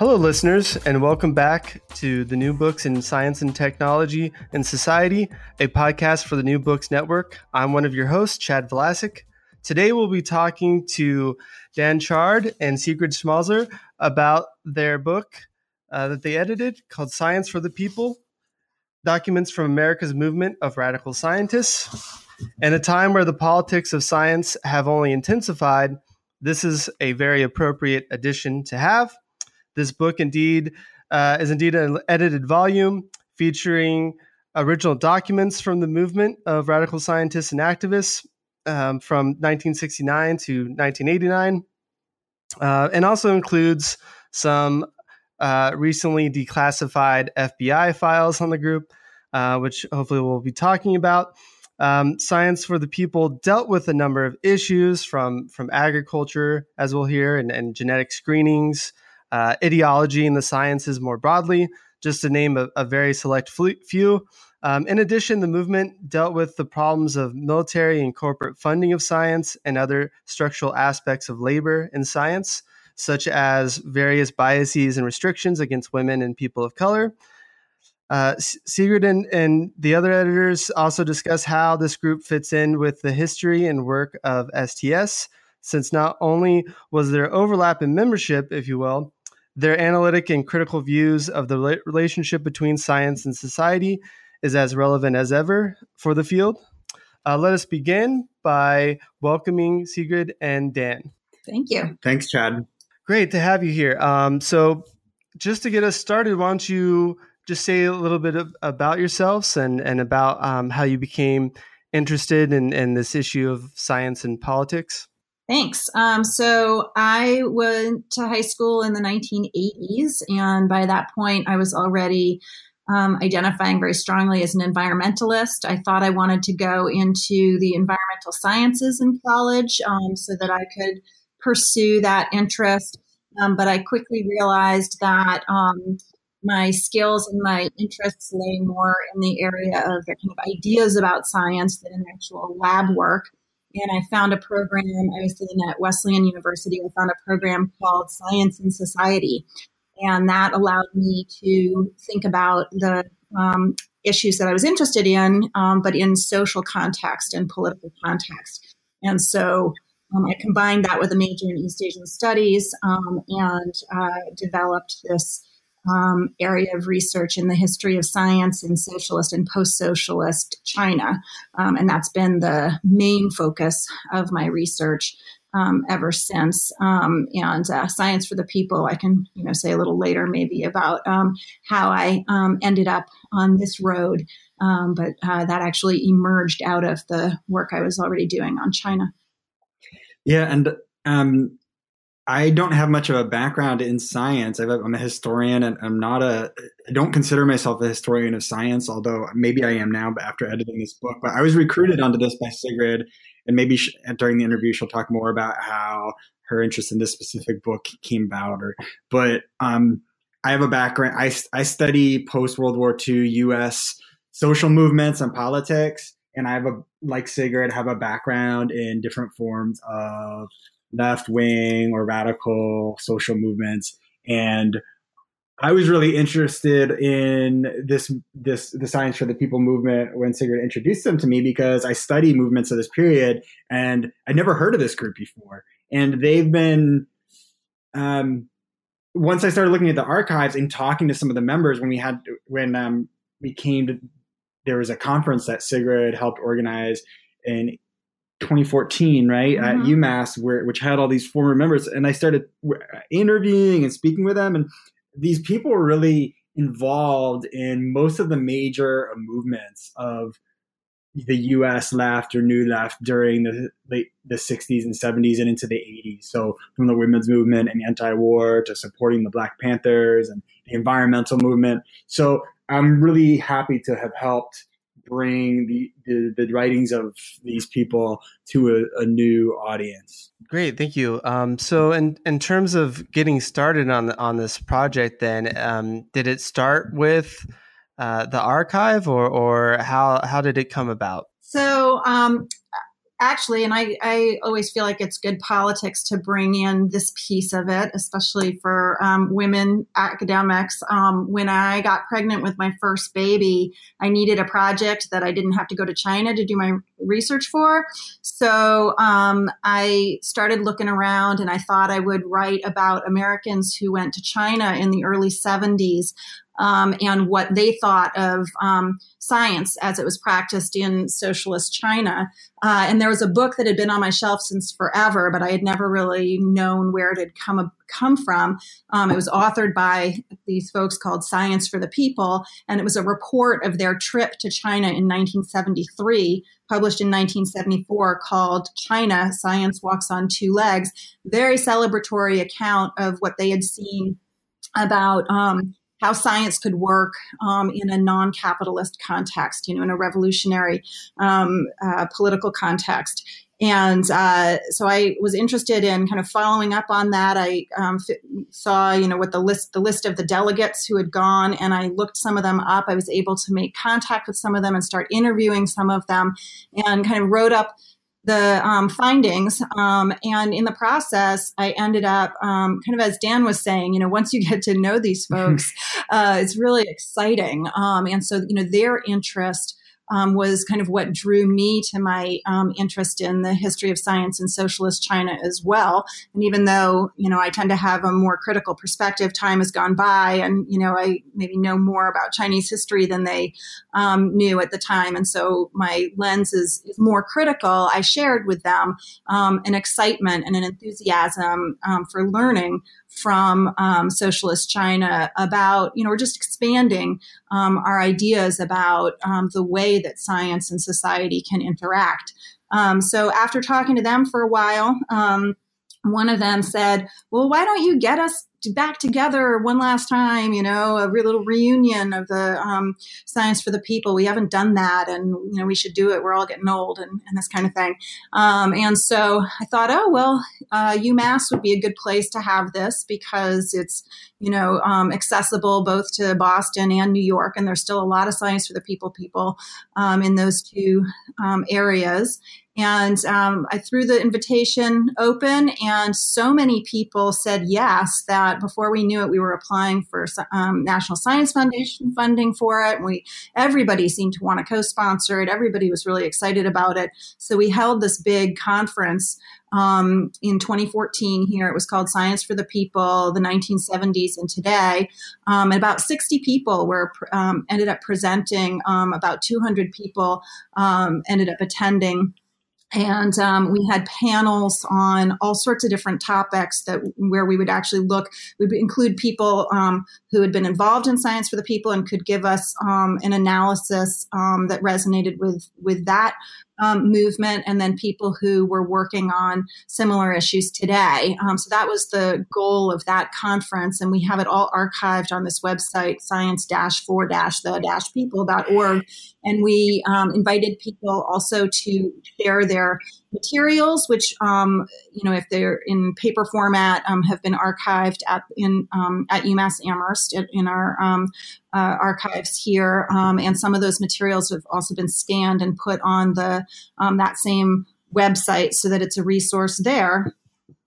Hello, listeners, and welcome back to the New Books in Science and Technology and Society, a podcast for the New Books Network. I'm one of your hosts, Chad Vlasic. Today, we'll be talking to Dan Chard and Sigrid Schmalzer about their book uh, that they edited called Science for the People Documents from America's Movement of Radical Scientists. In a time where the politics of science have only intensified, this is a very appropriate addition to have. This book indeed uh, is indeed an edited volume featuring original documents from the movement of radical scientists and activists um, from 1969 to 1989, uh, and also includes some uh, recently declassified FBI files on the group, uh, which hopefully we'll be talking about. Um, Science for the People dealt with a number of issues from from agriculture, as we'll hear, and, and genetic screenings uh, ideology and the sciences more broadly, just to name a, a very select few. Um, in addition, the movement dealt with the problems of military and corporate funding of science and other structural aspects of labor in science, such as various biases and restrictions against women and people of color. Uh, Sigrid and, and, the other editors also discuss how this group fits in with the history and work of STS, since not only was there overlap in membership, if you will, their analytic and critical views of the relationship between science and society is as relevant as ever for the field. Uh, let us begin by welcoming Sigrid and Dan. Thank you. Thanks, Chad. Great to have you here. Um, so, just to get us started, why don't you just say a little bit of, about yourselves and, and about um, how you became interested in, in this issue of science and politics? Thanks. Um, so I went to high school in the 1980s, and by that point, I was already um, identifying very strongly as an environmentalist. I thought I wanted to go into the environmental sciences in college um, so that I could pursue that interest. Um, but I quickly realized that um, my skills and my interests lay more in the area of kind of ideas about science than in actual lab work and I found a program. I was sitting at Wesleyan University. I found a program called Science and Society, and that allowed me to think about the um, issues that I was interested in, um, but in social context and political context. And so um, I combined that with a major in East Asian Studies um, and uh, developed this um, area of research in the history of science in socialist and post socialist China. Um, and that's been the main focus of my research. Um, ever since, um, and uh, science for the people. I can, you know, say a little later maybe about um, how I um, ended up on this road, but uh, that actually emerged out of the work I was already doing on China. Yeah, and I don't have much of a background in science. i am a historian, and I'm not a. I don't consider myself a historian of science, although maybe I am now after editing this book. But I was recruited onto this by Sigrid, and maybe she, during the interview she'll talk more about how her interest in this specific book came about. Or, but um, I have a background. I I study post World War II U.S. social movements and politics, and I have a like Sigrid have a background in different forms of left wing or radical social movements. And I was really interested in this this the science for the people movement when Sigrid introduced them to me because I study movements of this period and I'd never heard of this group before. And they've been um, once I started looking at the archives and talking to some of the members when we had when um, we came to there was a conference that Sigrid helped organize in 2014, right, mm-hmm. at UMass, where which had all these former members, and I started interviewing and speaking with them, and these people were really involved in most of the major movements of the U.S. left or new left during the late the 60s and 70s and into the 80s. So from the women's movement and anti-war to supporting the Black Panthers and the environmental movement. So I'm really happy to have helped bring the, the, the writings of these people to a, a, new audience. Great, thank you. Um, so, in in terms of getting started on the, on this project, then um, did it start with uh, the archive, or or how how did it come about? So, um, actually, and I, I always feel like it's good politics to bring in this piece of it, especially for um, women academics. Um, when I got pregnant with my first baby, I needed a project that I didn't have to go to China to do my research for. So um, I started looking around and I thought I would write about Americans who went to China in the early 70s um, and what they thought of um, science as it was practiced in socialist China. Uh, and there was a book that had been on my shelf since forever, but I had never really known where it had come come from. Um, it was authored by these folks called Science for the People, and it was a report of their trip to China in 1973, published in 1974, called China Science Walks on Two Legs. Very celebratory account of what they had seen about um, how science could work um, in a non-capitalist context, you know, in a revolutionary um, uh, political context. And uh, so I was interested in kind of following up on that. I um, f- saw, you know, what the list the list of the delegates who had gone, and I looked some of them up. I was able to make contact with some of them and start interviewing some of them, and kind of wrote up the um, findings. Um, and in the process, I ended up um, kind of as Dan was saying, you know, once you get to know these folks, uh, it's really exciting. Um, and so, you know, their interest um, was kind of what drew me to my um, interest in the history of science in socialist China as well. And even though, you know, I tend to have a more critical perspective, time has gone by and, you know, I maybe know more about Chinese history than they um, knew at the time. And so my lens is, is more critical. I shared with them um, an excitement and an enthusiasm um, for learning from um, socialist China about, you know, we're just expanding um, our ideas about um, the way that science and society can interact. Um, so after talking to them for a while, um, one of them said, Well, why don't you get us back together one last time, you know, a little reunion of the um, Science for the People. We haven't done that, and you know, we should do it. We're all getting old, and, and this kind of thing. Um, and so I thought, oh well, uh, UMass would be a good place to have this because it's you know um, accessible both to Boston and New York, and there's still a lot of Science for the People people um, in those two um, areas. And um, I threw the invitation open, and so many people said yes that before we knew it, we were applying for um, National Science Foundation funding for it. And we everybody seemed to want to co-sponsor it. Everybody was really excited about it. So we held this big conference um, in 2014 here. It was called Science for the People, the 1970s and Today. Um, and about 60 people were um, ended up presenting. Um, about 200 people um, ended up attending and um, we had panels on all sorts of different topics that where we would actually look we would include people um, who had been involved in science for the people and could give us um, an analysis um, that resonated with with that um, movement and then people who were working on similar issues today. Um, so that was the goal of that conference. And we have it all archived on this website, science for the people.org. And we um, invited people also to share their materials, which, um, you know, if they're in paper format, um, have been archived at, in, um, at UMass Amherst in our uh, archives here, um, and some of those materials have also been scanned and put on the um, that same website so that it's a resource there.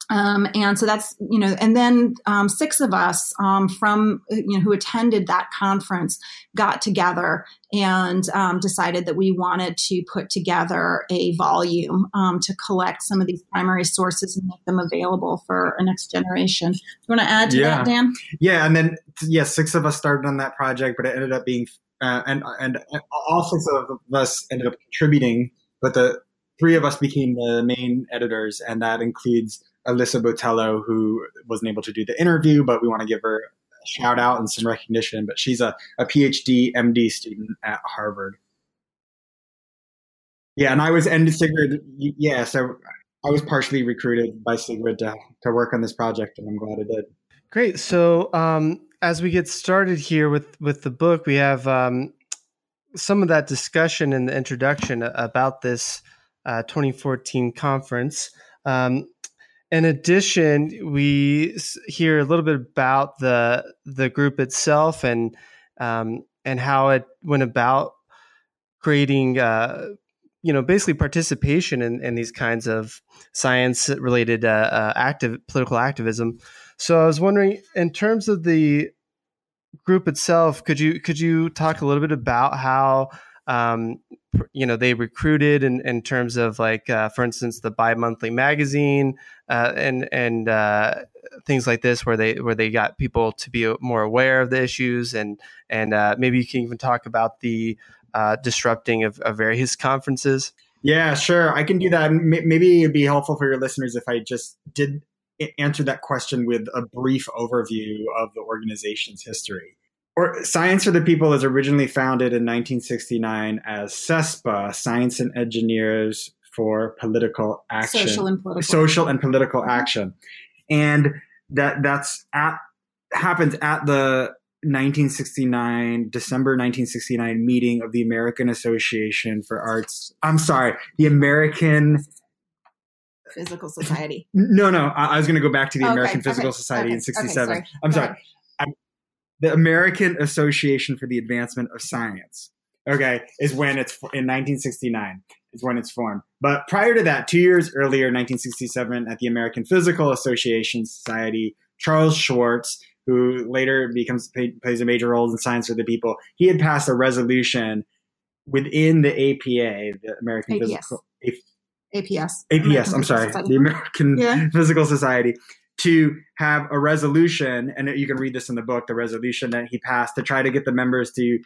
Um, and so that's you know, and then um, six of us um, from you know who attended that conference got together and um, decided that we wanted to put together a volume um, to collect some of these primary sources and make them available for a next generation. Do you want to add to yeah. that, Dan? Yeah, and then yeah, six of us started on that project, but it ended up being uh, and and all six of us ended up contributing, but the three of us became the main editors, and that includes Alyssa Botello, who wasn't able to do the interview, but we want to give her a shout out and some recognition. But she's a, a PhD, MD student at Harvard. Yeah, and I was and Sigrid. Yeah, so I was partially recruited by Sigrid to to work on this project, and I'm glad I did. Great. So um, as we get started here with with the book, we have um, some of that discussion in the introduction about this uh, 2014 conference. Um, in addition, we hear a little bit about the the group itself and um, and how it went about creating, uh, you know, basically participation in, in these kinds of science related uh, uh, active political activism. So I was wondering, in terms of the group itself, could you could you talk a little bit about how um, you know they recruited in, in terms of like uh, for instance the bi-monthly magazine uh, and and uh, things like this where they where they got people to be more aware of the issues and and uh, maybe you can even talk about the uh, disrupting of, of, various conferences. Yeah sure. I can do that. Maybe it'd be helpful for your listeners if i just did answer that question with a brief overview of the organization's history or Science for the People was originally founded in 1969 as SESPA, Science and Engineers for Political Action. Social and political. Social and political mm-hmm. action. And that that's at happens at the 1969 December 1969 meeting of the American Association for Arts. I'm sorry, the American Physical Society. No, no, I, I was going to go back to the okay, American Physical okay, Society okay, in 67. Sorry. I'm sorry the American Association for the Advancement of Science. Okay, is when it's in 1969 is when it's formed. But prior to that, two years earlier, 1967, at the American Physical Association Society, Charles Schwartz, who later becomes plays a major role in Science for the People, he had passed a resolution within the APA, the American APS. Physical APS. APS. American I'm sorry, Society. the American yeah. Physical Society to have a resolution, and you can read this in the book, the resolution that he passed to try to get the members to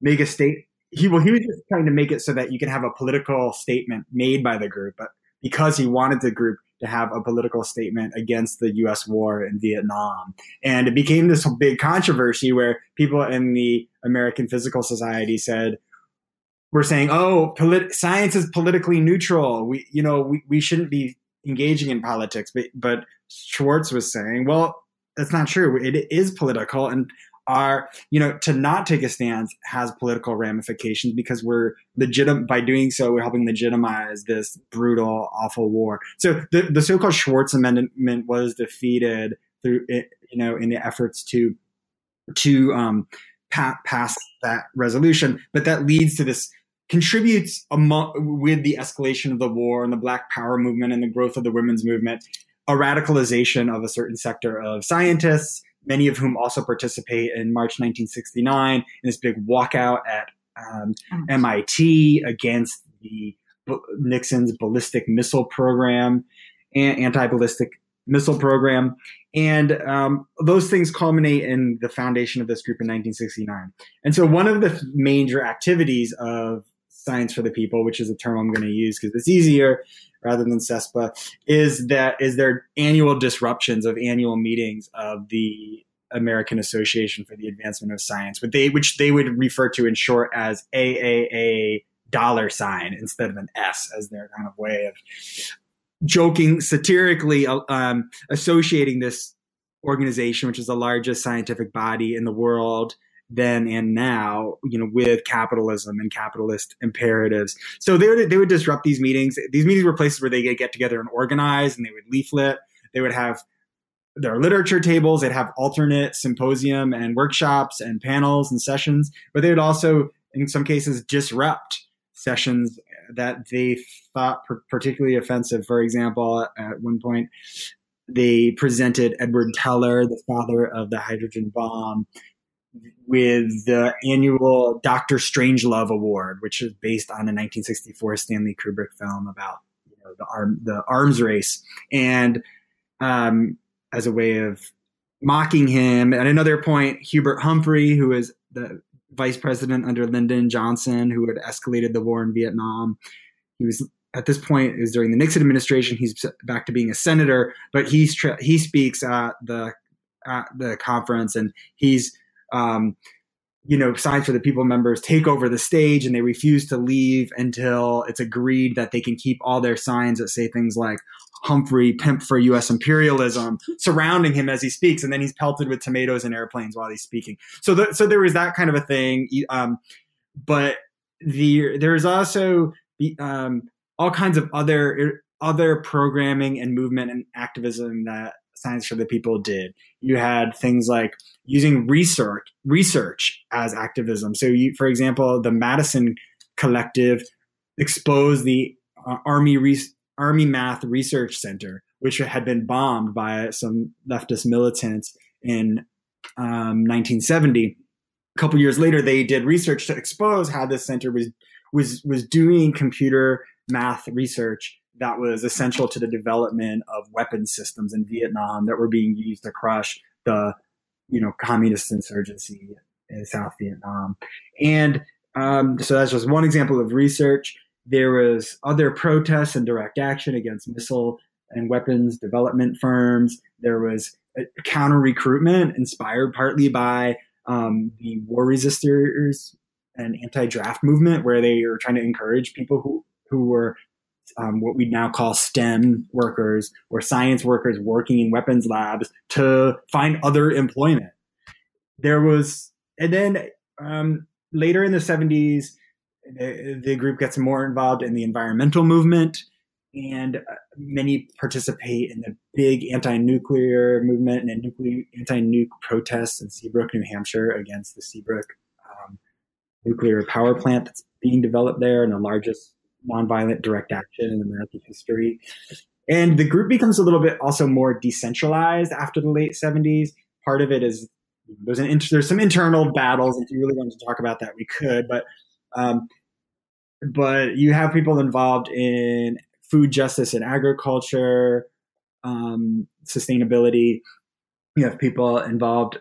make a state. He well, he was just trying to make it so that you can have a political statement made by the group, but because he wanted the group to have a political statement against the U.S. war in Vietnam, and it became this big controversy where people in the American Physical Society said, "We're saying, oh, polit- science is politically neutral. We, you know, we, we shouldn't be engaging in politics. But but Schwartz was saying, well, that's not true. It is political, and our you know to not take a stance has political ramifications because we're legitimate by doing so we're helping legitimize this brutal awful war so the, the so-called schwartz amendment was defeated through you know in the efforts to to um, pa- pass that resolution but that leads to this contributes among, with the escalation of the war and the Black Power movement and the growth of the women's movement, a radicalization of a certain sector of scientists, many of whom also participate in March 1969 in this big walkout at um, MIT against the Nixon's ballistic missile program, and anti-ballistic missile program. And um, those things culminate in the foundation of this group in 1969. And so, one of the major activities of science for the people, which is a term I'm going to use because it's easier rather than SESPA, is that is there annual disruptions of annual meetings of the American Association for the Advancement of Science, which they which they would refer to in short as AAA dollar sign instead of an S as their kind of way of joking satirically um, associating this organization, which is the largest scientific body in the world, then and now, you know, with capitalism and capitalist imperatives. So they would they would disrupt these meetings. These meetings were places where they could get together and organize, and they would leaflet. They would have their literature tables. They'd have alternate symposium and workshops and panels and sessions, but they would also, in some cases, disrupt sessions that they thought particularly offensive. For example, at one point, they presented Edward Teller, the father of the hydrogen bomb, with the annual Doctor Strangelove Award, which is based on a 1964 Stanley Kubrick film about you know, the arm the arms race, and um, as a way of mocking him. At another point, Hubert Humphrey, who was the vice president under Lyndon Johnson, who had escalated the war in Vietnam, he was at this point is during the Nixon administration. He's back to being a senator, but he's he speaks at the at the conference, and he's um, you know, Science for the People members take over the stage and they refuse to leave until it's agreed that they can keep all their signs that say things like Humphrey, pimp for U.S. imperialism, surrounding him as he speaks, and then he's pelted with tomatoes and airplanes while he's speaking. So, the, so there was that kind of a thing. Um, but the there's also um, all kinds of other other programming and movement and activism that Science for the People did. You had things like using research research as activism. So, you, for example, the Madison Collective exposed the uh, Army Re- Army Math Research Center, which had been bombed by some leftist militants in um, 1970. A couple years later, they did research to expose how this center was was was doing computer math research that was essential to the development of weapon systems in Vietnam that were being used to crush the you know communist insurgency in South Vietnam. And um, so that's just one example of research. There was other protests and direct action against missile and weapons development firms. There was counter recruitment inspired partly by um, the war resistors and anti-draft movement, where they were trying to encourage people who who were um, what we now call STEM workers or science workers working in weapons labs to find other employment. There was, and then um, later in the 70s, the, the, group gets more involved in the environmental movement, and uh, many participate in the big anti-nuclear movement and anti-nuke protests in Seabrook, New Hampshire, against the Seabrook um, nuclear power plant that's being developed there, and the largest nonviolent direct action in American history. And the group becomes a little bit also more decentralized after the late 70s. Part of it is there's an there's some internal battles. If you really wanted to talk about that, we could. But um, but you have people involved in food justice and agriculture, um, sustainability. You have people involved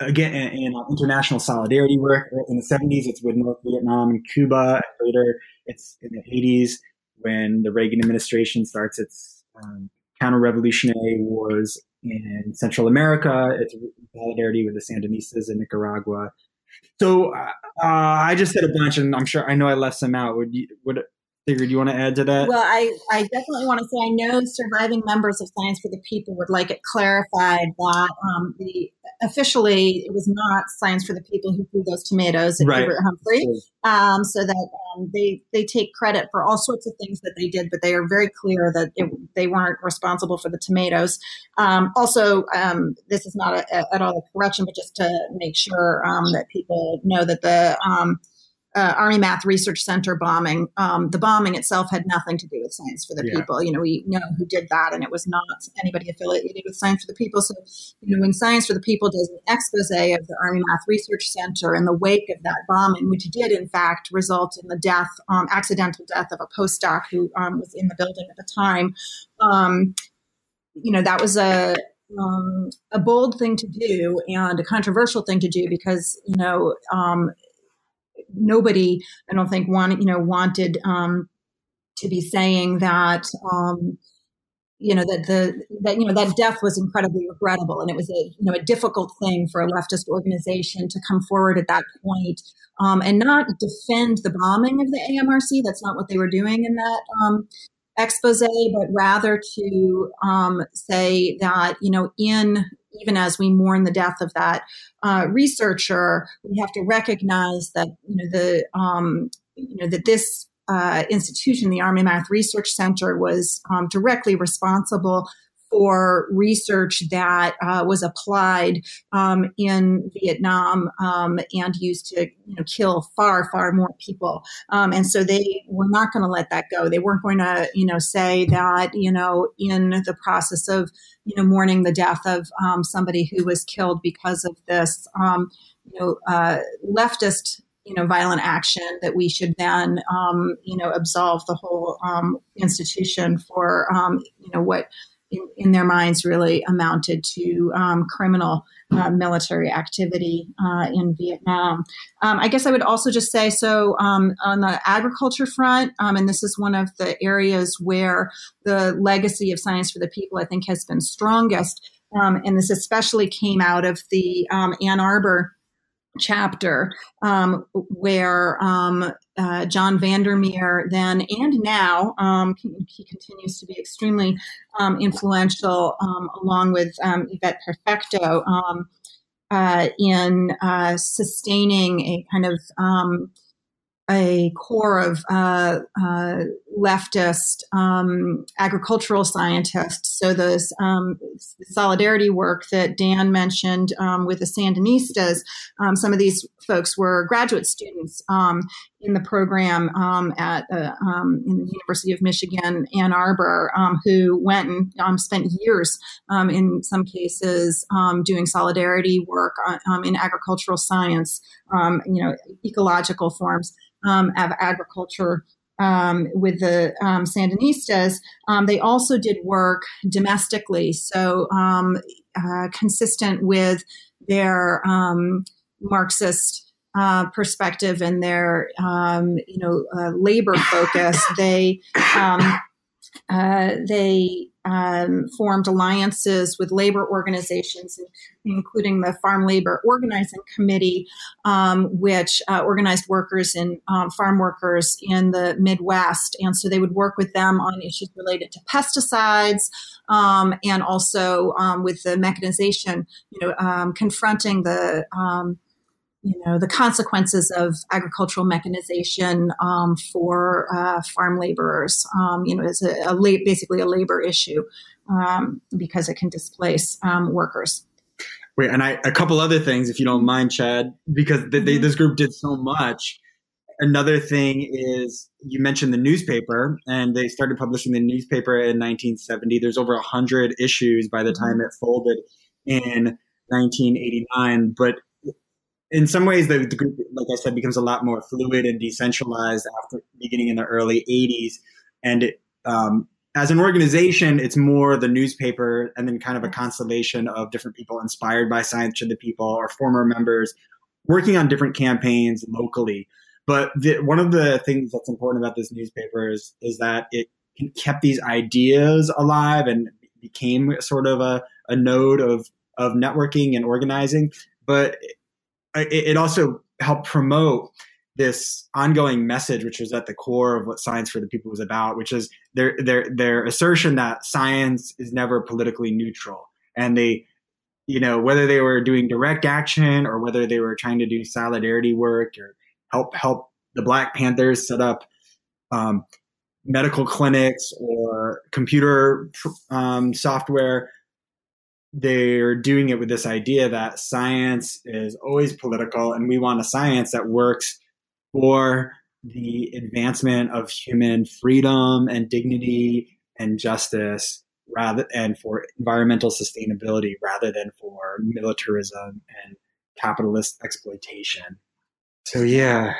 again in, in, international solidarity work. In the 70s, it's with North Vietnam and Cuba. Later, it's in the 80s when the Reagan administration starts its um, counter-revolutionary wars in Central America. It's solidarity with the Sandinistas in Nicaragua. So uh, I just said a bunch, and I'm sure I know I left some out. Would you would Sigrid, you want to add to that? Well, I, I definitely want to say I know surviving members of Science for the People would like it clarified that um, the officially it was not Science for the People who grew those tomatoes at right. Hubert Humphrey, um, so that um, they they take credit for all sorts of things that they did, but they are very clear that it, they weren't responsible for the tomatoes. Um, also, um, this is not a, a, at all a correction, but just to make sure um, that people know that the uh, Army Math Research Center bombing, um, the bombing itself had nothing to do with Science for the yeah. People. You know, we know who did that, and it was not anybody affiliated with Science for the People. So, you know, when Science for the People does an expose of the Army Math Research Center in the wake of that bombing, which did in fact result in the death, um, accidental death of a postdoc who um, was in the building at the time, um, you know, that was a um, a bold thing to do and a controversial thing to do because you know um, nobody, I don't think, wanted, you know, wanted um, to be saying that, um, you know, that the that you know that death was incredibly regrettable, and it was a you know a difficult thing for a leftist organization to come forward at that point um, and not defend the bombing of the AMRC. That's not what they were doing in that um, expose, but rather to um, say that, you know, in even as we mourn the death of that uh, researcher, we have to recognize that, you know, the, um, you know, that this uh, institution, the Army Math Research Center, was um, directly responsible for research that uh, was applied um, in Vietnam um, and used to you know, kill far, far more people. Um, and so they were not going to let that go. They weren't going to, you know, say that, you know, in the process of, you know, mourning the death of um, somebody who was killed because of this, um, you know, uh, leftist you know violent action that we should then um, you know absolve the whole um, institution for um, you know what in, in, their minds really amounted to um, criminal uh, military activity uh, in Vietnam. Um, I guess I would also just say so um, on the agriculture front, um, and this is one of the areas where the legacy of Science for the People, I think, has been strongest. Um, and this especially came out of the um, Ann Arbor chapter um, where um, uh, John Vandermeer then and now um, he continues to be extremely um, influential um, along with um, Yvette Perfecto uh, in uh, sustaining a kind of a core of uh, uh, leftist um, agricultural scientists. So those um, solidarity work that Dan mentioned um, with the Sandinistas, um, some of these folks were graduate students um, in the program um, at uh, in the University of Michigan Ann Arbor, who went and spent years, in some cases, doing solidarity work uh, in agricultural science, you know, ecological forms um, of agriculture um, with the um, Sandinistas, um, they also did work domestically. So, um, uh, consistent with their um, Marxist uh, perspective and their, you know, uh, labor focus, they uh, they um, formed alliances with labor organizations, including the Farm Labor Organizing Committee, um, which uh, organized workers and um, farm workers in the Midwest. And so they would work with them on issues related to pesticides um, and also um, with the mechanization, you know, um, confronting the you know the consequences of agricultural mechanization um, for uh, farm laborers. Um, you know, is a, a la- basically a labor issue um, because it can displace um, workers. Wait, and I, a couple other things, if you don't mind, Chad, because they, mm-hmm. this group did so much. Another thing is you mentioned the newspaper, and they started publishing the newspaper in 1970. There's over 100 issues by the mm-hmm. time it folded in 1989, but in some ways, the, the, group, like I said, becomes a lot more fluid and decentralized after beginning in the early 80s. And it, um, as an organization, it's more the newspaper and then kind of a constellation of different people inspired by Science to the People or former members working on different campaigns locally. But the, one of the things that's important about this newspaper is, is that it kept these ideas alive and became sort of a, a node of, of networking and organizing. But it, also helped promote this ongoing message, which was at the core of what Science for the People was about, which is their their their assertion that science is never politically neutral, and they, you know, whether they were doing direct action or whether they were trying to do solidarity work or help help the Black Panthers set up um, medical clinics or computer um, software they're doing it with this idea that science is always political and we want a science that works for the advancement of human freedom and dignity and justice rather and for environmental sustainability rather than for militarism and capitalist exploitation. So yeah.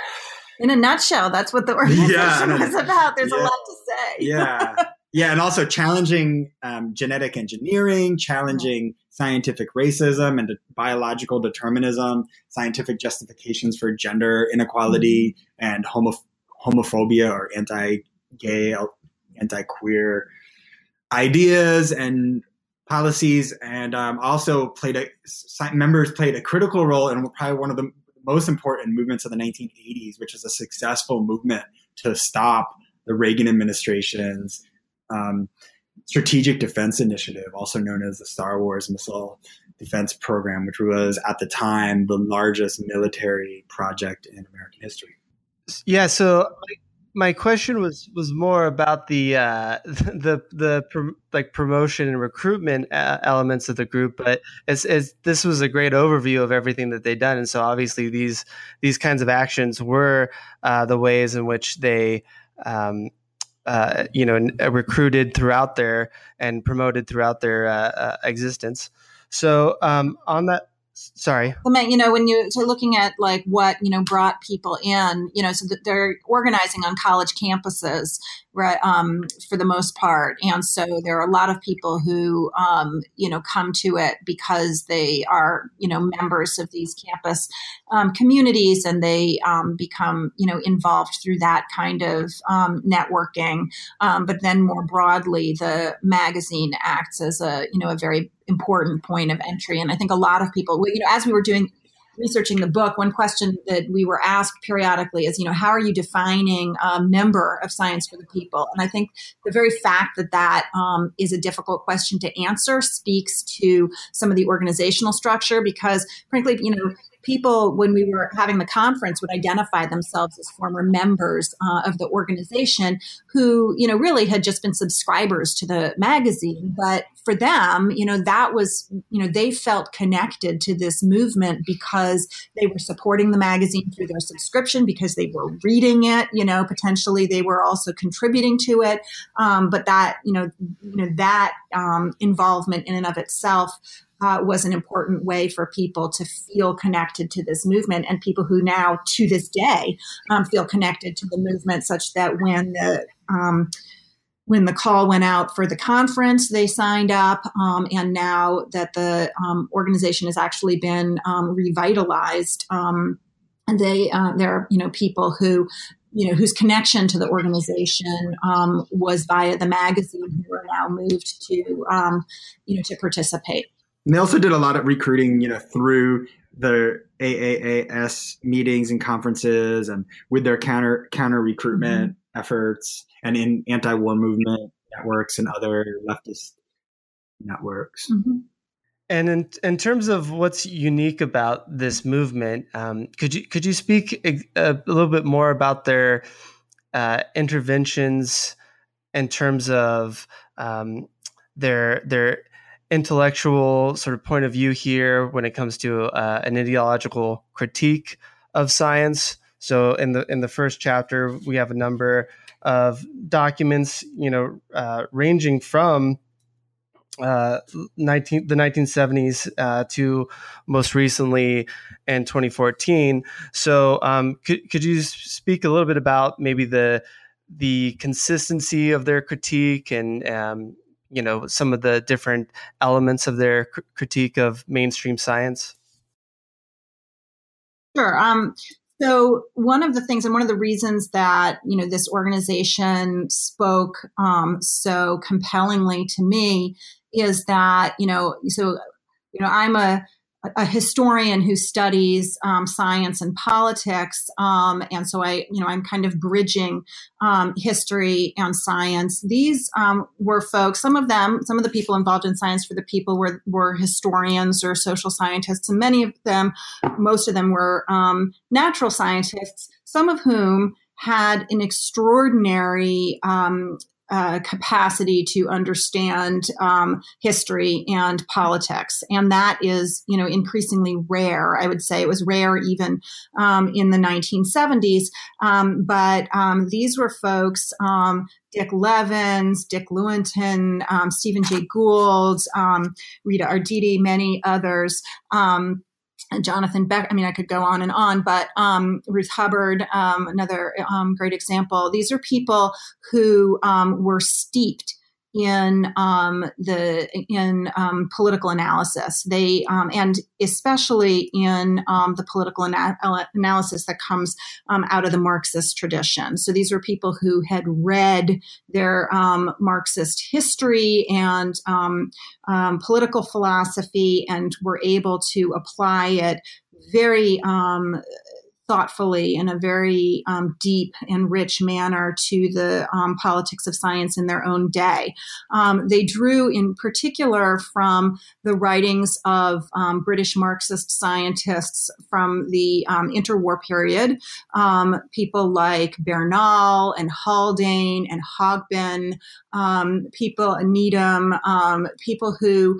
In a nutshell that's what the organization yeah, was about. There's yeah, a lot to say. Yeah yeah, and also challenging um, genetic engineering, challenging scientific racism and biological determinism, scientific justifications for gender inequality mm-hmm. and homo- homophobia or anti-gay, anti-queer ideas and policies, and um, also played a members played a critical role in probably one of the most important movements of the 1980s, which is a successful movement to stop the Reagan administration's um, Strategic Defense Initiative, also known as the Star Wars Missile Defense Program, which was at the time the largest military project in American history. Yeah, so my question was was more about the uh, the the pr- like promotion and recruitment uh, elements of the group, but as, as this was a great overview of everything that they'd done, and so obviously these these kinds of actions were uh, the ways in which they um, uh, you know, uh, recruited throughout their and promoted throughout their uh, uh, existence. So um, on that sorry. You know when you are looking at like what you know brought people in you know so that they're organizing on college campuses right um, for the most part. And so there are a lot of people who um, you know come to it because they are you know members of these campus um, communities and they um, become you know involved through that kind of um, networking. Um, but then more broadly the magazine acts as a you know a very important point of entry. And I think a lot of people, you know, as we were doing researching the book, one question that we were asked periodically is, you know, how are you defining a member of Science for the People? And I think the very fact that that um, is a difficult question to answer speaks to some of the organizational structure because, frankly, you know, people, when we were having the conference, would identify themselves as former members uh, of the organization who, you know, really had just been subscribers to the magazine. But for them, you know, that was, you know, they felt connected to this movement because they were supporting the magazine through their subscription, because they were reading it, you know, potentially they were also contributing to it. Um, but that, you know, you know, that um, involvement in and of itself uh, was an important way for people to feel connected to this movement, and people who now, to this day, um, feel connected to the movement, such that when the um, when the call went out for the conference, they signed up, um, and now that the um, organization has actually been um, revitalized, um, they uh, there are you know people who you know, whose connection to the organization um, was via the magazine, who are now moved to, um, you know, to participate. And they also did a lot of recruiting, you know, through the AAAS meetings and conferences and with their counter counter recruitment mm-hmm. efforts and in anti-war movement networks and other leftist networks. Mm-hmm. And in in terms of what's unique about this movement, um, could you could you speak a, a, little bit more about their uh, interventions in terms of um, their their intellectual sort of point of view here when it comes to uh, an ideological critique of science. So in the in the first chapter, we have a number of documents, you know, uh, ranging from uh, 19, the 1970s uh, to most recently in 2014. So, um, could could you speak a little bit about maybe the the consistency of their critique and um, you know some of the different elements of their cr- critique of mainstream science? Sure um, so one of the things and one of the reasons that you know this organization spoke um, so compellingly to me is that you know so you know i'm a a historian who studies um, science and politics, um, and so I, you know, I'm kind of bridging um, history and science. These um, were folks. Some of them, some of the people involved in Science for the People, were were historians or social scientists, and many of them, most of them, were um, natural scientists. Some of whom had an extraordinary um, uh, capacity to understand um, history and politics, and that is, you know, increasingly rare. I would say it was rare even um, in the 1970s. Um, but um, these were folks. Um, Dick Levins, Dick Lewontin, um, Stephen Jay Gould, Rita Arditti, many others Jonathan Beck. I mean, I could go on and on, but um, Ruth Hubbard, um, another um, great example. These are people who um, were steeped in um, the in um, political analysis. They um, and especially in um, the political ana- analysis that comes um, out of the Marxist tradition. So these were people who had read their um, Marxist history and political philosophy and were able to apply it very thoughtfully in a very um, deep and rich manner to the um, politics of science in their own day. Um, they drew in particular from the writings of um, British Marxist scientists from the um, interwar period, um, people like Bernal and Haldane and Hogben, people, Needham, people who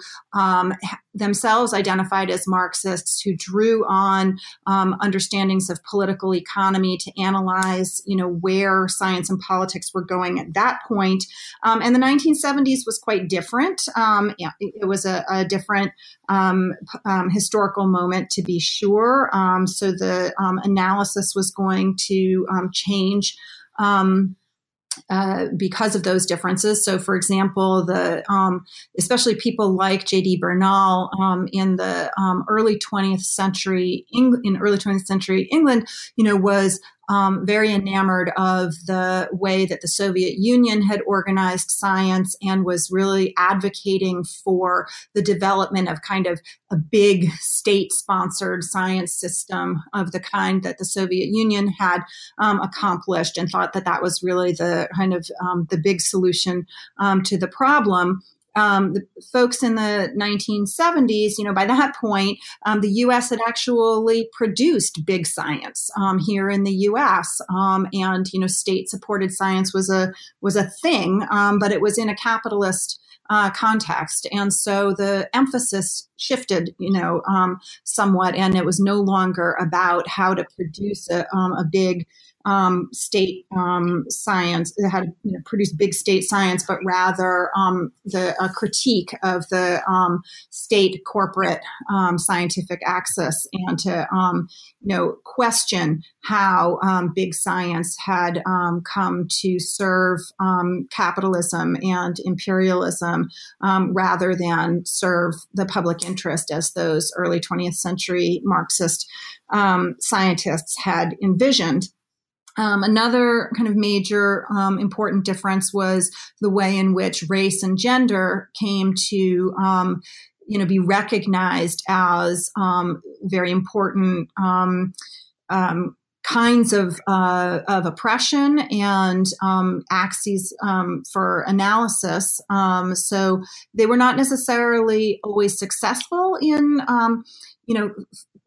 themselves identified as Marxists who drew on understandings of political economy to analyze, you know, where science and politics were going at that point. Um, and the 1970s was quite different. Um, it, it, was a, a different um, um, historical moment, to be sure. Um, so the analysis was going to change. Um, uh, because of those differences. So, for example, the um, especially people like J.D. Bernal um, in the um, early 20th century Eng- in early 20th century England, you know, was um, very enamored of the way that the Soviet Union had organized science and was really advocating for the development of kind of a big state sponsored science system of the kind that the Soviet Union had um, accomplished and thought that that was really the kind of um, the big solution um, to the problem um, the folks in the 1970s, you know, by that point, um, the U.S. had actually produced big science um, here in the U.S. Um, and you know, state-supported science was a was a thing, um, but it was in a capitalist uh, context, and so the emphasis shifted, you know, um, somewhat, and it was no longer about how to produce a, a big um, state um, science, how to you know, produce big state science, but rather um, the a critique of the um, state corporate um, scientific axis, and to um, you know question how big science had come to serve capitalism and imperialism rather than serve the public interest as those early 20th century Marxist scientists had envisioned. Um, another kind of major um, important difference was the way in which race and gender came to um, you know be recognized as um, very important um, um, kinds of uh, of oppression and um, axes um, for analysis. Um, so they were not necessarily always successful in you know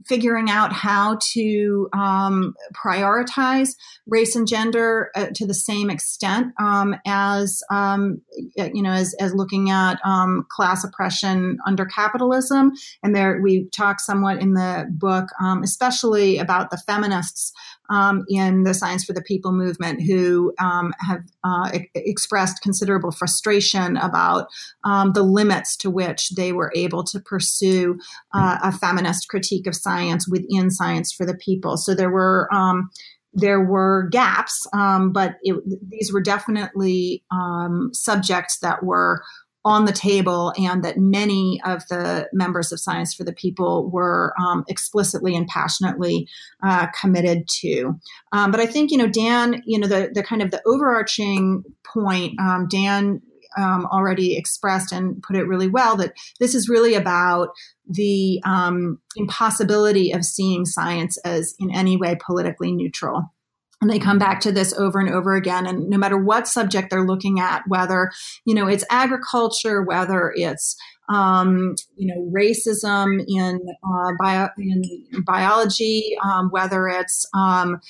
figuring out how to um, prioritize race and gender uh, to the same extent um, as um, you know as, as looking at um, class oppression under capitalism. And there we talk somewhat in the book um, especially about the feminists um, in the Science for the People movement who um, have uh, e- expressed considerable frustration about um, the limits to which they were able to pursue uh, a feminist critique of science within Science for the People. So there were um, there were gaps, um, but it, these were definitely um, subjects that were on the table and that many of the members of Science for the People were um, explicitly and passionately uh, committed to. Um, but I think, you know, Dan, you know, the, the kind of the overarching point, um, Dan um, already expressed and put it really well that this is really about the um, impossibility of seeing science as in any way politically neutral and they come back to this over and over again and no matter what subject they're looking at whether you know it's agriculture whether it's um, you know racism in, uh, bio, in biology um, whether it's um,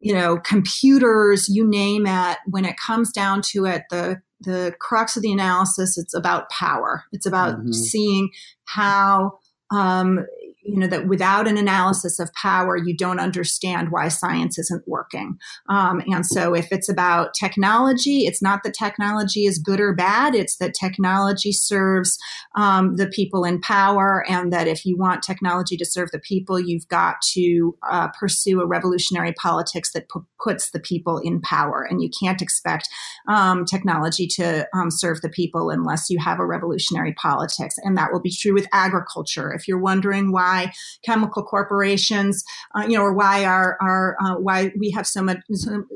you know computers you name it when it comes down to it the the crux of the analysis it's about power it's about mm-hmm. seeing how um, you know that without an analysis of power you don't understand why science isn't working. Um, and so if it's about technology it's not that technology is good or bad it's that technology serves um, the people in power and that if you want technology to serve the people you've got to uh, pursue a revolutionary politics that p- puts the people in power. And you can't expect um, technology to um, serve the people unless you have a revolutionary politics. And that will be true with agriculture. If you're wondering why why chemical corporations, uh, you know, or why our, our uh, why we have so much,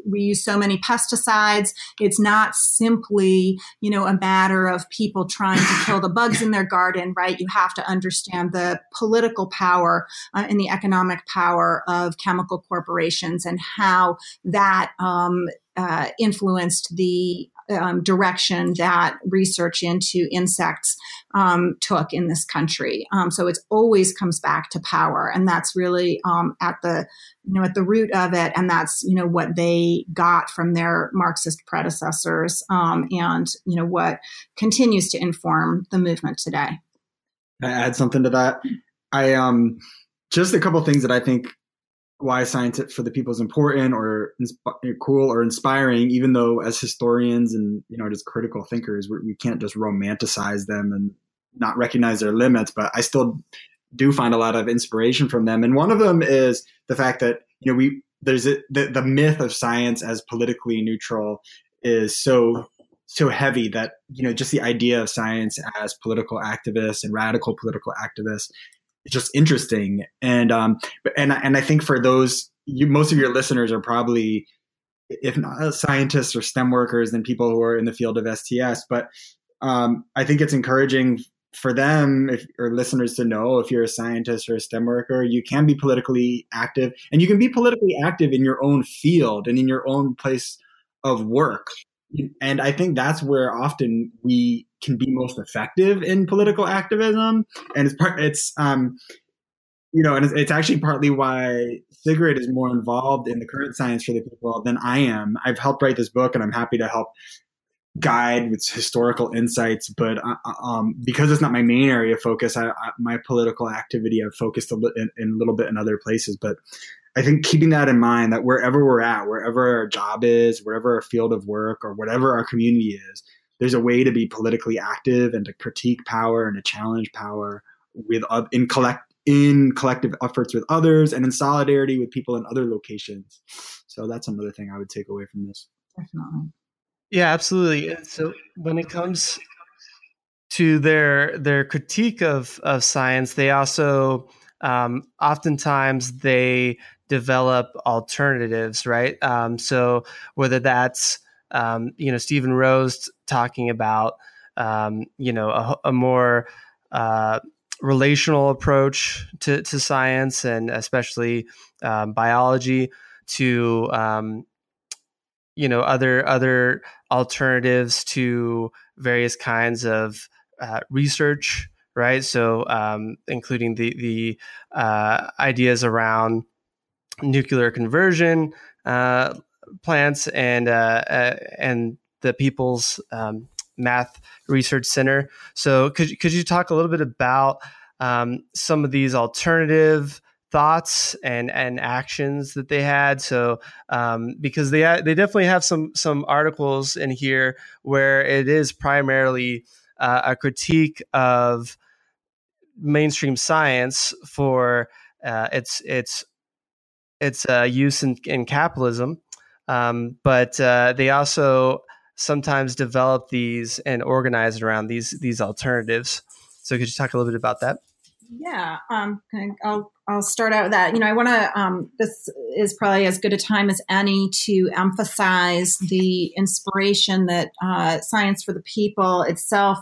we use so many pesticides. It's not simply, you know, a matter of people trying to kill the bugs in their garden, right? You have to understand the political power uh, and the economic power of chemical corporations and how that um, uh, influenced the um, direction that research into insects um, took in this country. Um, so it always comes back to power, and that's really um, at the you know at the root of it, and that's you know what they got from their Marxist predecessors, um, and you know what continues to inform the movement today. I add something to that. I um just a couple things that I think why science for the people is important or insp- cool or inspiring, even though as historians and you know just critical thinkers, we, we can't just romanticize them and not recognize their limits. But I still do find a lot of inspiration from them, and one of them is the fact that you know we there's a, the the myth of science as politically neutral is so so heavy that you know just the idea of science as political activists and radical political activists just interesting and um and and I think for those you, most of your listeners are probably, if not scientists or STEM workers, then people who are in the field of STS. But um, I think it's encouraging for them if, or listeners to know if you're a scientist or a STEM worker, you can be politically active and you can be politically active in your own field and in your own place of work. And I think that's where often we can be most effective in political activism. And it's part, it's, um, you know, and it's, it's actually partly why Sigrid is more involved in the current science for the people than I am. I've helped write this book and I'm happy to help guide with historical insights, but uh, uh, um, because it's not my main area of focus, I, I, my political activity I've focused a, li- in, in a little bit in other places. But I think keeping that in mind, that wherever we're at, wherever our job is, wherever our field of work, or whatever our community is, there's a way to be politically active and to critique power and to challenge power with uh, in collect in collective efforts with others and in solidarity with people in other locations. So that's another thing I would take away from this. Definitely. Yeah, absolutely. So when it comes to their their critique of of science, they also um, oftentimes they develop alternatives, right? Um, so whether that's um, you know Steven Rose talking about um, you know a, a more uh, relational approach to, to science and especially um, biology to um, you know other other alternatives to various kinds of uh, research right so um, including the the uh, ideas around nuclear conversion uh, plants and uh, uh, and the people's um, math research center so could, could you talk a little bit about um, some of these alternative thoughts and and actions that they had. So um, because they they definitely have some some articles in here where it is primarily uh, a critique of mainstream science for uh, its its its uh, use in, in capitalism, um, but uh, they also sometimes develop these and organize around these these alternatives. So could you talk a little bit about that? Yeah, um, I'll I'll start out with that. You know, I want to. Um, this is probably as good a time as any to emphasize the inspiration that uh, Science for the People itself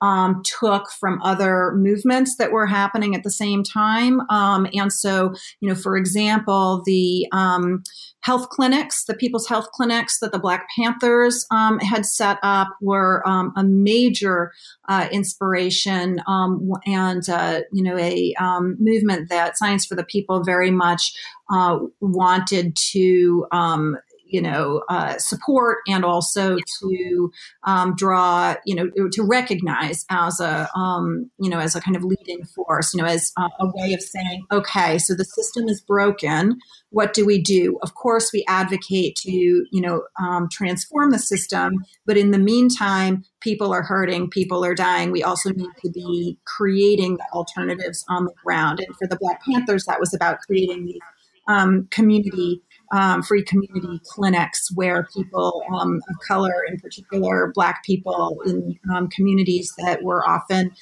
um, took from other movements that were happening at the same time. Um, and so, you know, for example, the um, health clinics, the people's health clinics that the Black Panthers um, had set up were um, a major uh, inspiration um, and, uh, you know, a movement that Science for the People very much uh, wanted to you know uh, support and also to um, draw you know to recognize as a um, you know as a kind of leading force you know as a, a way of saying okay so the system is broken. What do we do? Of course we advocate to you know um, transform the system but in the meantime people are hurting people are dying. We also need to be creating the alternatives on the ground. And for the black panthers that was about creating these um, community um, free community clinics where people um, of color, in particular Black people in um, communities that were often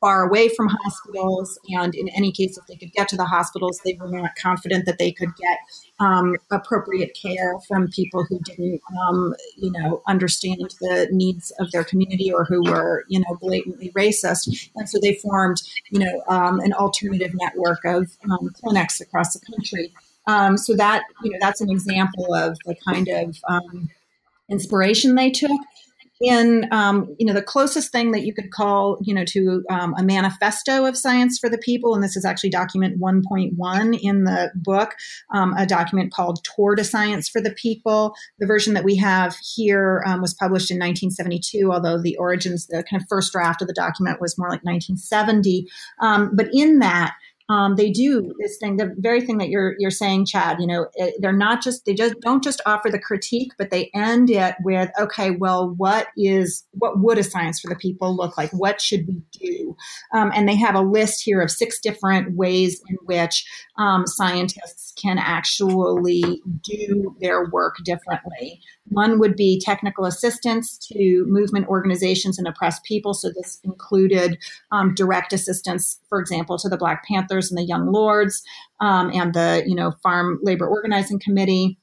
far away from hospitals, and in any case, if they could get to the hospitals, they were not confident that they could get um, appropriate care from people who didn't, um, you know, understand the needs of their community or who were, you know, blatantly racist. And so they formed, you know, um, an alternative network of clinics across the country um, so that you know that's an example of the kind of um, inspiration they took. In um, you know the closest thing that you could call you know to um, a manifesto of science for the people, and this is actually document 1.1 in the book, um, a document called Toward a Science for the People. The version that we have here um, was published in 1972, although the origins, the kind of first draft of the document was more like 1970. but in that um, they do this thing, the very thing that you're you're saying, Chad. You know, they're not just they just don't just offer the critique, but they end it with, okay, well, what is what would a science for the people look like? What should we do? Um, and they have a list here of six different ways in which um, scientists can actually do their work differently. One would be technical assistance to movement organizations and oppressed people. So this included um, direct assistance, for example, to the Black Panthers and the Young Lords, um, and the you know Farm Labor Organizing Committee.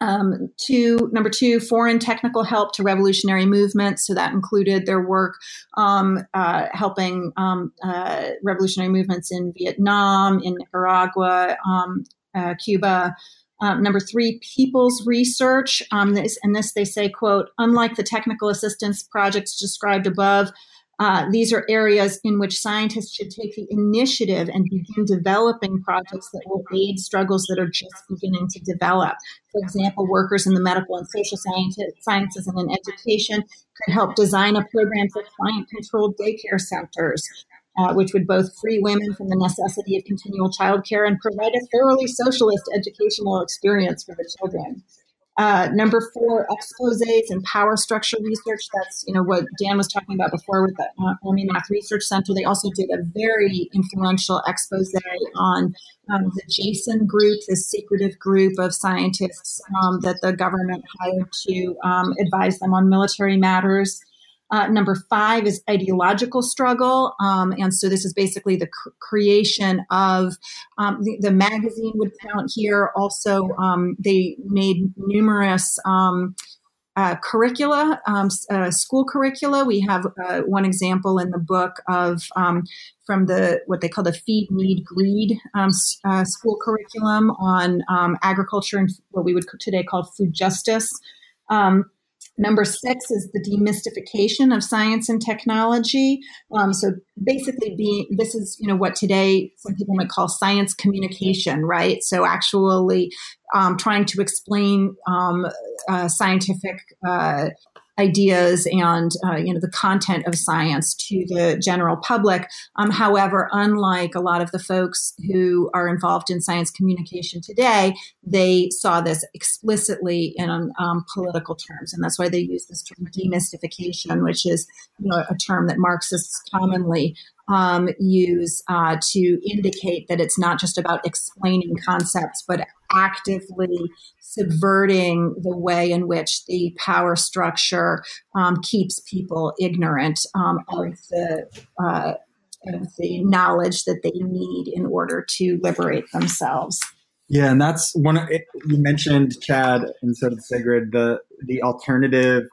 Um, two, number two, foreign technical help to revolutionary movements. So that included their work um, uh, helping um, uh, revolutionary movements in Vietnam, in Nicaragua, um, uh, Cuba. Um, number three, people's research. Um, this, and this they say, quote, unlike the technical assistance projects described above, uh, these are areas in which scientists should take the initiative and begin developing projects that will aid struggles that are just beginning to develop. For example, workers in the medical and social sciences and in education could help design a program for client controlled daycare centers. Uh, which would both free women from the necessity of continual childcare and provide a thoroughly socialist educational experience for the children. Uh, number four, exposés and power structure research. That's you know what Dan was talking about before with the uh, Army Math Research Center. They also did a very influential expose on um, the Jason group, this secretive group of scientists um, that the government hired to um, advise them on military matters. Uh, number five is ideological struggle. Um, and so this is basically the cr- creation of um, the, the, magazine would count here. Also, um, they made numerous. Um, uh, curricula, um, uh, school curricula. We have uh, one example in the book of um, from the what they call the Feed, Need, Greed uh, school curriculum on agriculture and what we would today call food justice. Um, Number six is the demystification of science and technology. Um, so basically, being this is you know what today some people might call science communication, right? So actually um, trying to explain um, uh, scientific uh, ideas and uh, you know the content of science to the general public. Um, however, unlike a lot of the folks who are involved in science communication today, they saw this explicitly in um, political terms, and that's why they use this term demystification, which is you know a term that Marxists commonly um, use uh, to indicate that it's not just about explaining concepts, but actively subverting the way in which the power structure um, keeps people ignorant um, of the uh, of the knowledge that they need in order to liberate themselves. Yeah, and that's one. Of, you mentioned Chad and so did Sigrid the the alternative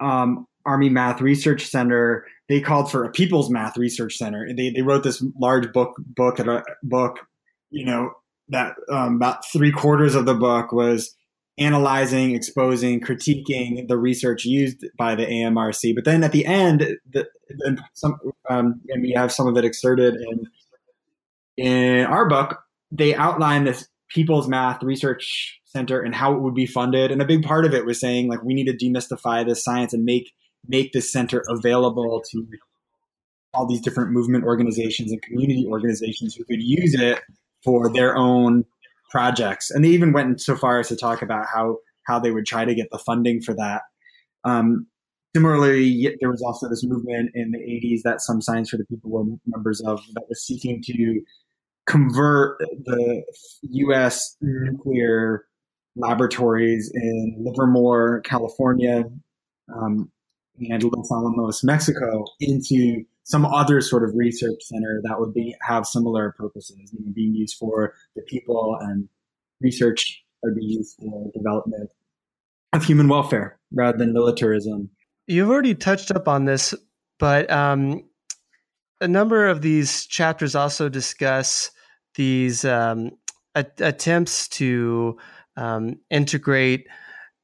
um, Army Math Research Center. They called for a People's Math Research Center. They they wrote this large book book at a book, you know, that um, about three quarters of the book was analyzing, exposing, critiquing the research used by the AMRC. But then at the end, the, some, um, and we have some of it excerpted in in our book. They outline this People's Math Research Center and how it would be funded, and a big part of it was saying like we need to demystify this science and make make this center available to all these different movement organizations and community organizations who could use it for their own projects. And they even went so far as to talk about how how they would try to get the funding for that. Um, similarly, there was also this movement in the 80s that some Science for the People were members of that was seeking to convert the U.S. nuclear laboratories in Livermore, California, um, and Los Alamos, Mexico, into some other sort of research center that would be have similar purposes, you know, being used for the people and research would be used for development of human welfare rather than militarism. You've already touched up on this, but um, a number of these chapters also discuss these um, a- attempts to um, integrate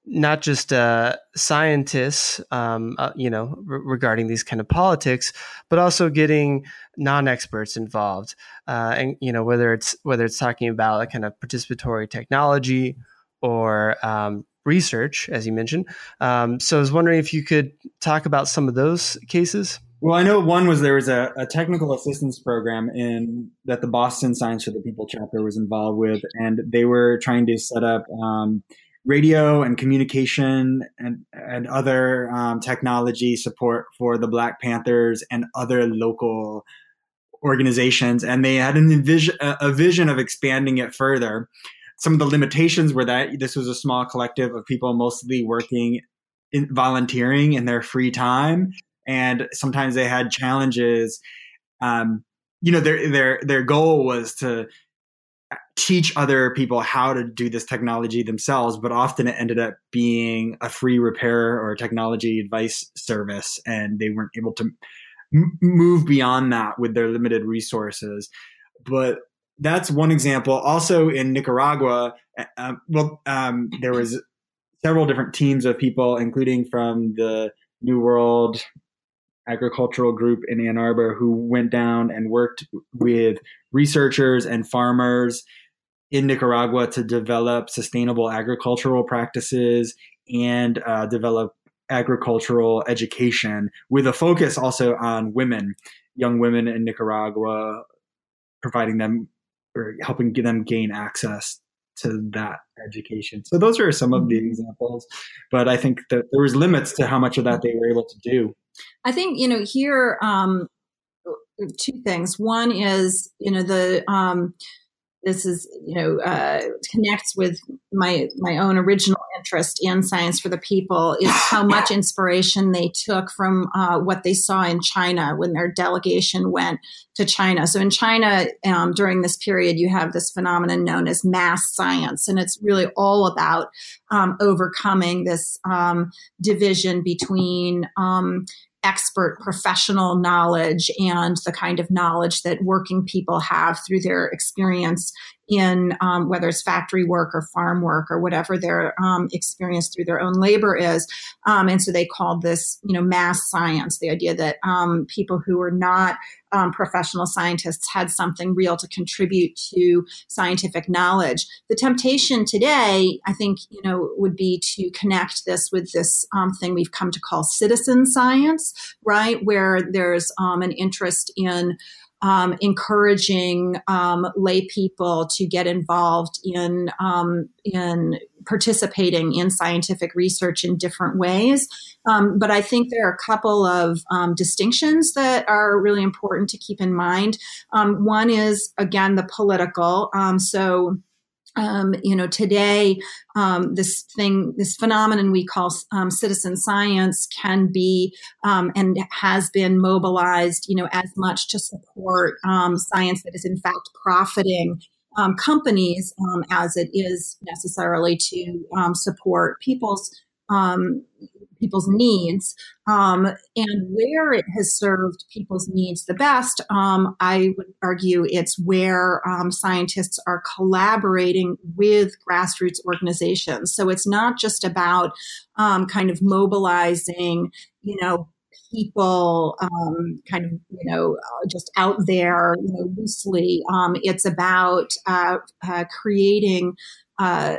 not just uh, scientists, um, uh, you know, re- regarding these kind of politics, but also getting non-experts involved, uh, and you know, whether it's whether it's talking about a kind of participatory technology or um, research, as you mentioned. Um, so I was wondering if you could talk about some of those cases. Well, I know one was there was a, a, technical assistance program in that the Boston Science for the People chapter was involved with, and they were trying to set up um, radio and communication and, and other um, technology support for the Black Panthers and other local organizations. And they had an envision, a vision of expanding it further. Some of the limitations were that this was a small collective of people mostly working in volunteering in their free time. And sometimes they had challenges um, you know, their their their goal was to teach other people how to do this technology themselves, but often it ended up being a free repair or technology advice service, and they weren't able to m- move beyond that with their limited resources. But that's one example. Also in Nicaragua, uh, well, um, there was several different teams of people, including from the New World agricultural group in Ann Arbor, who went down and worked with researchers and farmers in Nicaragua to develop sustainable agricultural practices and uh, develop agricultural education with a focus also on women, young women in Nicaragua, providing them or helping them gain access to that education. So those are some of the mm-hmm. examples, but I think that there was limits to how much of that they were able to do. I think you know here um, two things. One is you know the um, this is you know uh, connects with my my own original interest in science for the people is how much inspiration they took from uh, what they saw in China when their delegation went to China. So in China um, during this period, you have this phenomenon known as mass science, and it's really all about um, overcoming this um, division between um, expert professional knowledge and the kind of knowledge that working people have through their experience in um, whether it's factory work or farm work or whatever their um, experience through their own labor is. Um, and so they called this, you know, mass science, the idea that um, people who are not um, professional scientists had something real to contribute to scientific knowledge. The temptation today, I think, you know, would be to connect this with this um, thing we've come to call citizen science, right? Where there's an interest in um, encouraging um, lay people to get involved in um, in participating in scientific research in different ways. Um, but I think there are a couple of um, distinctions that are really important to keep in mind. Um, one is again the political. so um, you know, today, um, this thing, this phenomenon we call um, citizen science can be um, and has been mobilized, you know, as much to support um, science that is in fact profiting um, companies as it is necessarily to support people's people's needs um, and where it has served people's needs the best um, i would argue it's where um, scientists are collaborating with grassroots organizations. So it's not just about um, kind of mobilizing you know people um, kind of you know uh, just out there you know loosely. Um, it's about uh, uh, creating uh,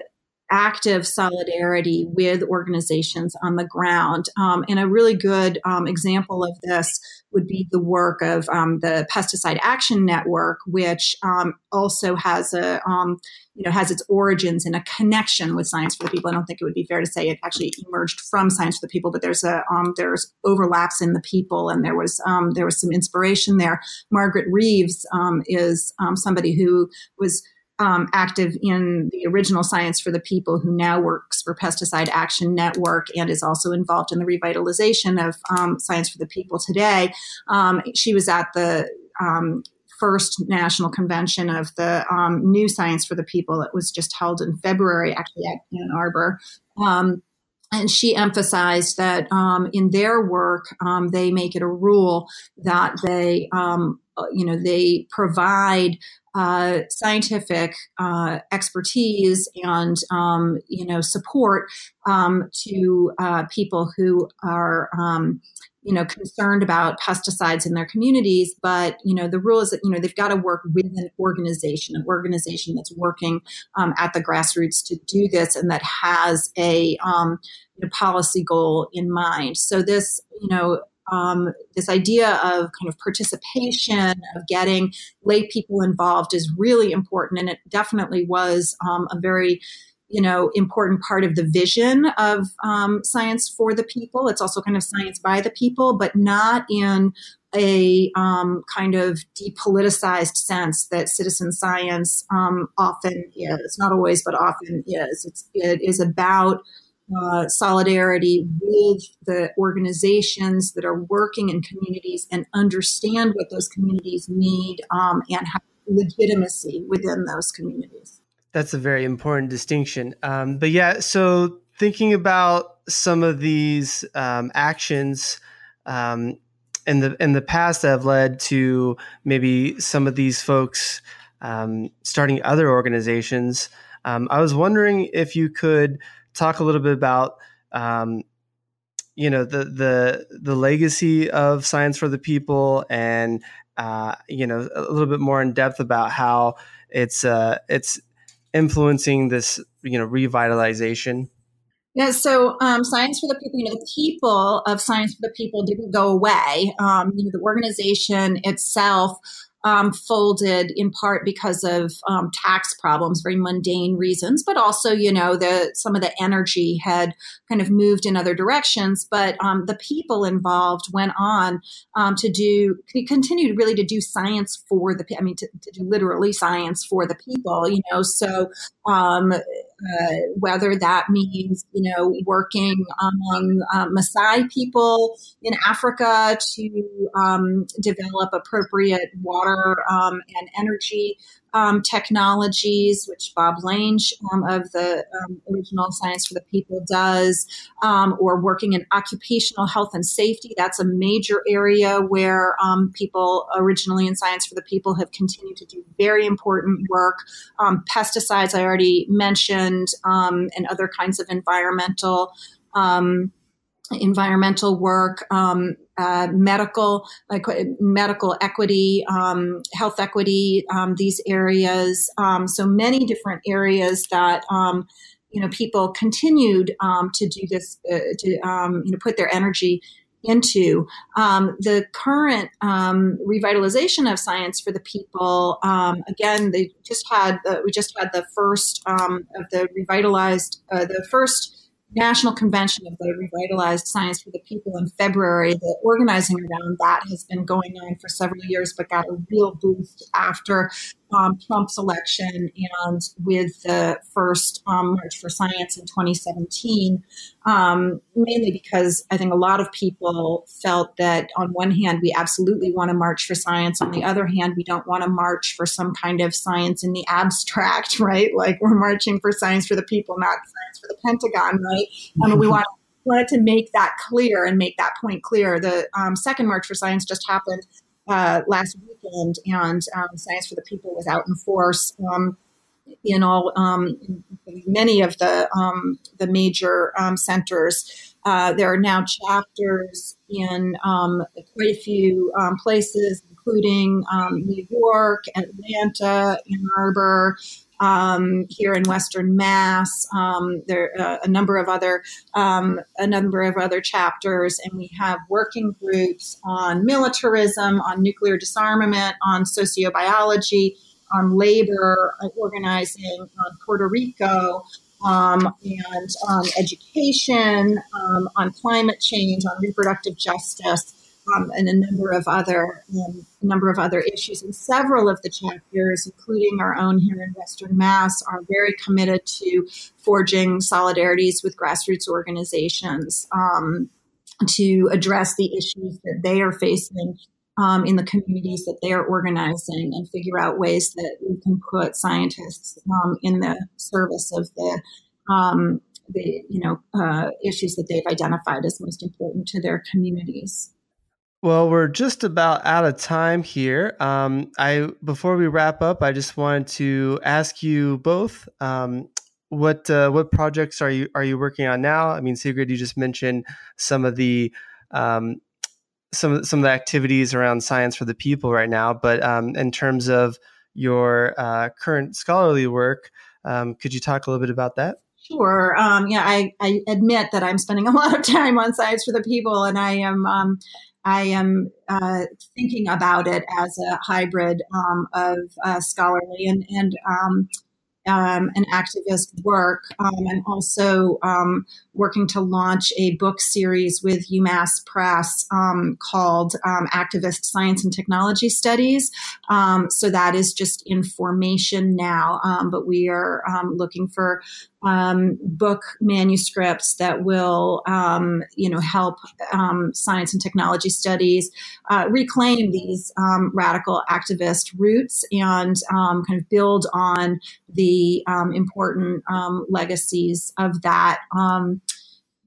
active solidarity with organizations on the ground. Um, and a really good um, example of this would be the work of um, the Pesticide Action Network, which um, also has a um, you know has its origins in a connection with Science for the People. I don't think it would be fair to say it actually emerged from Science for the People, but there's a um, there's overlaps in the people, and there was there was some inspiration there. Margaret Reeves is somebody who was um, active in the original Science for the People, who now works for Pesticide Action Network and is also involved in the revitalization of um, Science for the People today. Um, she was at the um, first national convention of the um, new Science for the People that was just held in February, actually at Ann Arbor. Um, and she emphasized that um, in their work, um, they make it a rule that they, um, you know, they provide uh, scientific uh, expertise and um, you know support um, to uh, people who are um, you know concerned about pesticides in their communities. But you know the rule is that you know they've got to work with an organization an organization that's working um, at the grassroots to do this and that has a um, you know, policy goal in mind. So this you know um, this idea of kind of participation, of getting lay people involved is really important. And it definitely was um, a very you know important part of the vision of um, science for the people. It's also kind of science by the people but not in a um, kind of depoliticized sense that citizen science um, often is. Not always but often is. It's, it is about uh, solidarity with the organizations that are working in communities and understand what those communities need um, and have legitimacy within those communities. That's a very important distinction. Um, but yeah, so thinking about some of these um, actions um, in the in the past that have led to maybe some of these folks um, starting other organizations, um, I was wondering if you could talk a little bit about um, you know the the the legacy of science for the people and uh, you know a little bit more in depth about how it's uh, it's influencing this you know revitalization yeah, so um, Science for the People, you know, the people of Science for the People didn't go away. Um, you know, the organization itself um, folded in part because of um, tax problems, very mundane reasons, but also, you know, the some of the energy had kind of moved in other directions. But um, the people involved went on um, to do, continued really to do science for the, I mean, to, to do literally science for the people, you know. So um, uh, whether that means, you know, working among um, Maasai people in Africa to um, develop appropriate water um, and energy um, technologies, which Bob Lange um, of the um, original Science for the People does, um, or working in occupational health and safety. That's a major area where um, people originally in Science for the People have continued to do very important work. Um, pesticides, I already mentioned, and other kinds of environmental environmental work, um, uh, medical, like uh, medical equity, um, health equity, um, these areas. Um, so many different areas that um, you know people continued um, to do this uh, to you know put their energy into the current revitalization of science for the people. again, they just had the, we just had the first of the revitalized uh, the first National Convention of the Revitalized Science for the People in February. The organizing around that has been going on for several years, but got a real boost after um, Trump's election and with the first um, March for Science in 2017, um, mainly because I think a lot of people felt that on one hand, we absolutely want to march for science. On the other hand, we don't want to march for some kind of science in the abstract, right? Like we're marching for science for the people, not science for the Pentagon, right? And we want wanted to make that clear and make that point clear. The um, second March for Science just happened uh, last weekend, and um, Science for the People was out in force um, in all um, in many of the um, the major um, centers. Uh, there are now chapters in quite a few places, including New York, Atlanta, Ann Arbor, um, here in Western Mass. Um, there uh, a number of other um, a number of other chapters, and we have working groups on militarism, on nuclear disarmament, on sociobiology, on labor, organizing on Puerto Rico. Um, and on education, um, on climate change, on reproductive justice, um, and a number of other um, number of other issues. And several of the chapters, including our own here in Western Mass, are very committed to forging solidarities with grassroots organizations um, to address the issues that they are facing. Um, in the communities that they are organizing, and figure out ways that we can put scientists um, in the service of the um, the you know uh, issues that they've identified as most important to their communities. Well, we're just about out of time here. Um, I before we wrap up, I just wanted to ask you both um, what uh, what projects are you are you working on now? I mean, Sigrid, you just mentioned some of the um, some some of the activities around science for the people right now, but um, in terms of your uh, current scholarly work, um, could you talk a little bit about that? Sure. Um, yeah, I, I, admit that I'm spending a lot of time on science for the people, and I am um, I am uh, thinking about it as a hybrid um, of uh, scholarly and, and um, um, an activist work, um, and also um, working to launch a book series with UMass Press um, called Activist Science and Technology Studies. so that is just in formation now, but we are looking for um, book manuscripts that will, um, you know, help um, science and technology studies uh, reclaim these um, radical activist roots and um, kind of build on the um, important legacies of that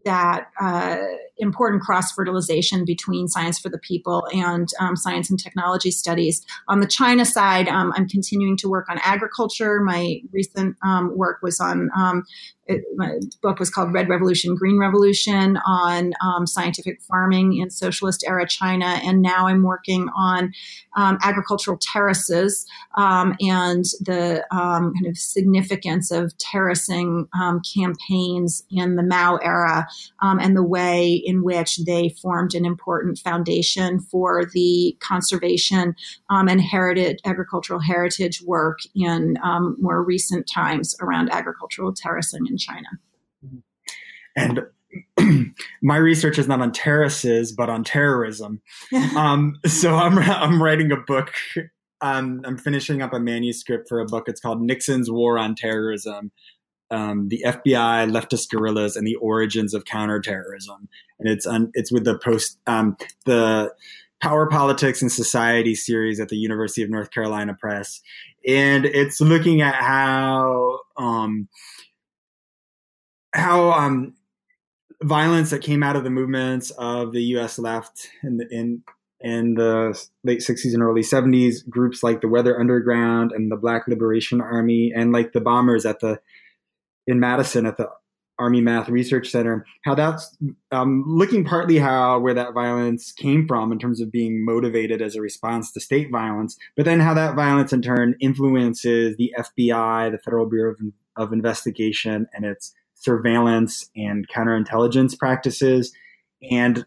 that uh, important cross fertilization between science for the people and um, science and technology studies. On the China side, um, I'm continuing to work on agriculture. My recent um, work was on um, it, my book was called Red Revolution, Green Revolution on um, scientific farming in socialist era China. And now I'm working on um, agricultural terraces um, and the um, kind of significance of terracing um, campaigns in the Mao era um, and the way in which they formed an important foundation for the conservation and heritage, agricultural heritage work in more recent times around agricultural terracing in China. And my research is not on terraces, but on terrorism. um, so I'm I'm writing a book. Um, I'm finishing up a manuscript for a book. It's called Nixon's War on Terrorism: um, The FBI, Leftist Guerrillas, and the Origins of Counterterrorism. And it's it's with the post um, the Power Politics and Society series at the University of North Carolina Press, and it's looking at how um, how um, violence that came out of the movements of the U.S. left in the, in in the late 60s and early 70s, groups like the Weather Underground and the Black Liberation Army, and like the bombers at the in Madison at the Army Math Research Center, how that's um, looking partly how where that violence came from in terms of being motivated as a response to state violence, but then how that violence in turn influences the FBI, the Federal Bureau of, of Investigation, and its surveillance and counterintelligence practices and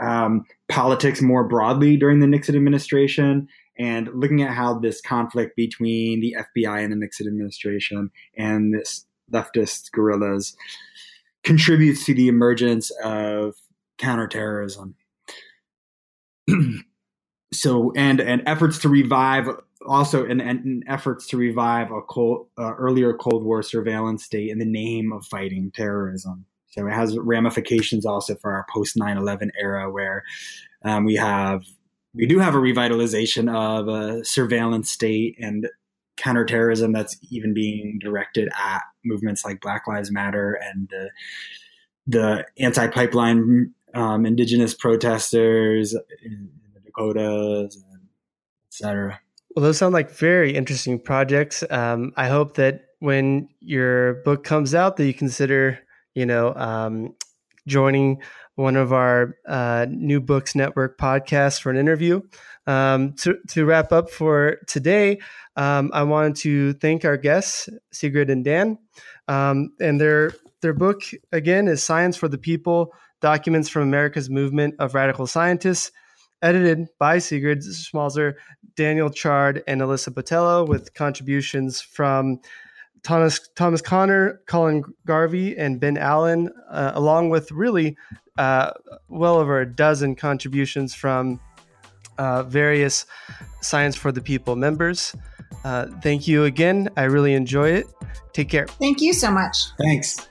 um, politics more broadly during the Nixon administration, and looking at how this conflict between the FBI and the Nixon administration and this leftist guerrillas contributes to the emergence of counterterrorism. so, and and efforts to revive also and, in, efforts to revive a cold, uh, earlier Cold War surveillance state in the name of fighting terrorism. So it has ramifications also for our post 9/11 era, where um, we have we do have a revitalization of a surveillance state and counterterrorism that's even being directed at movements like Black Lives Matter and the, the anti-pipeline um, indigenous protesters in the Dakotas, and et cetera. Well, those sound like very interesting projects. Um, I hope that when your book comes out, that you consider, you know, um, joining one of our uh, New Books Network podcasts for an interview. Um, to, to wrap up for today, um, I wanted to thank our guests, Sigrid and Dan. Um, and their, their book, again, is Science for the People Documents from America's Movement of Radical Scientists edited by Sigrid Schmalzer, Daniel Chard, and Alyssa Botelho, with contributions from Thomas Thomas Conroy, Colin Garvey, and Ben Allen, uh, along with really uh, well over a dozen contributions from uh, various Science for the People members. Uh, thank you again. I really enjoy it. Take care. Thank you so much. Thanks.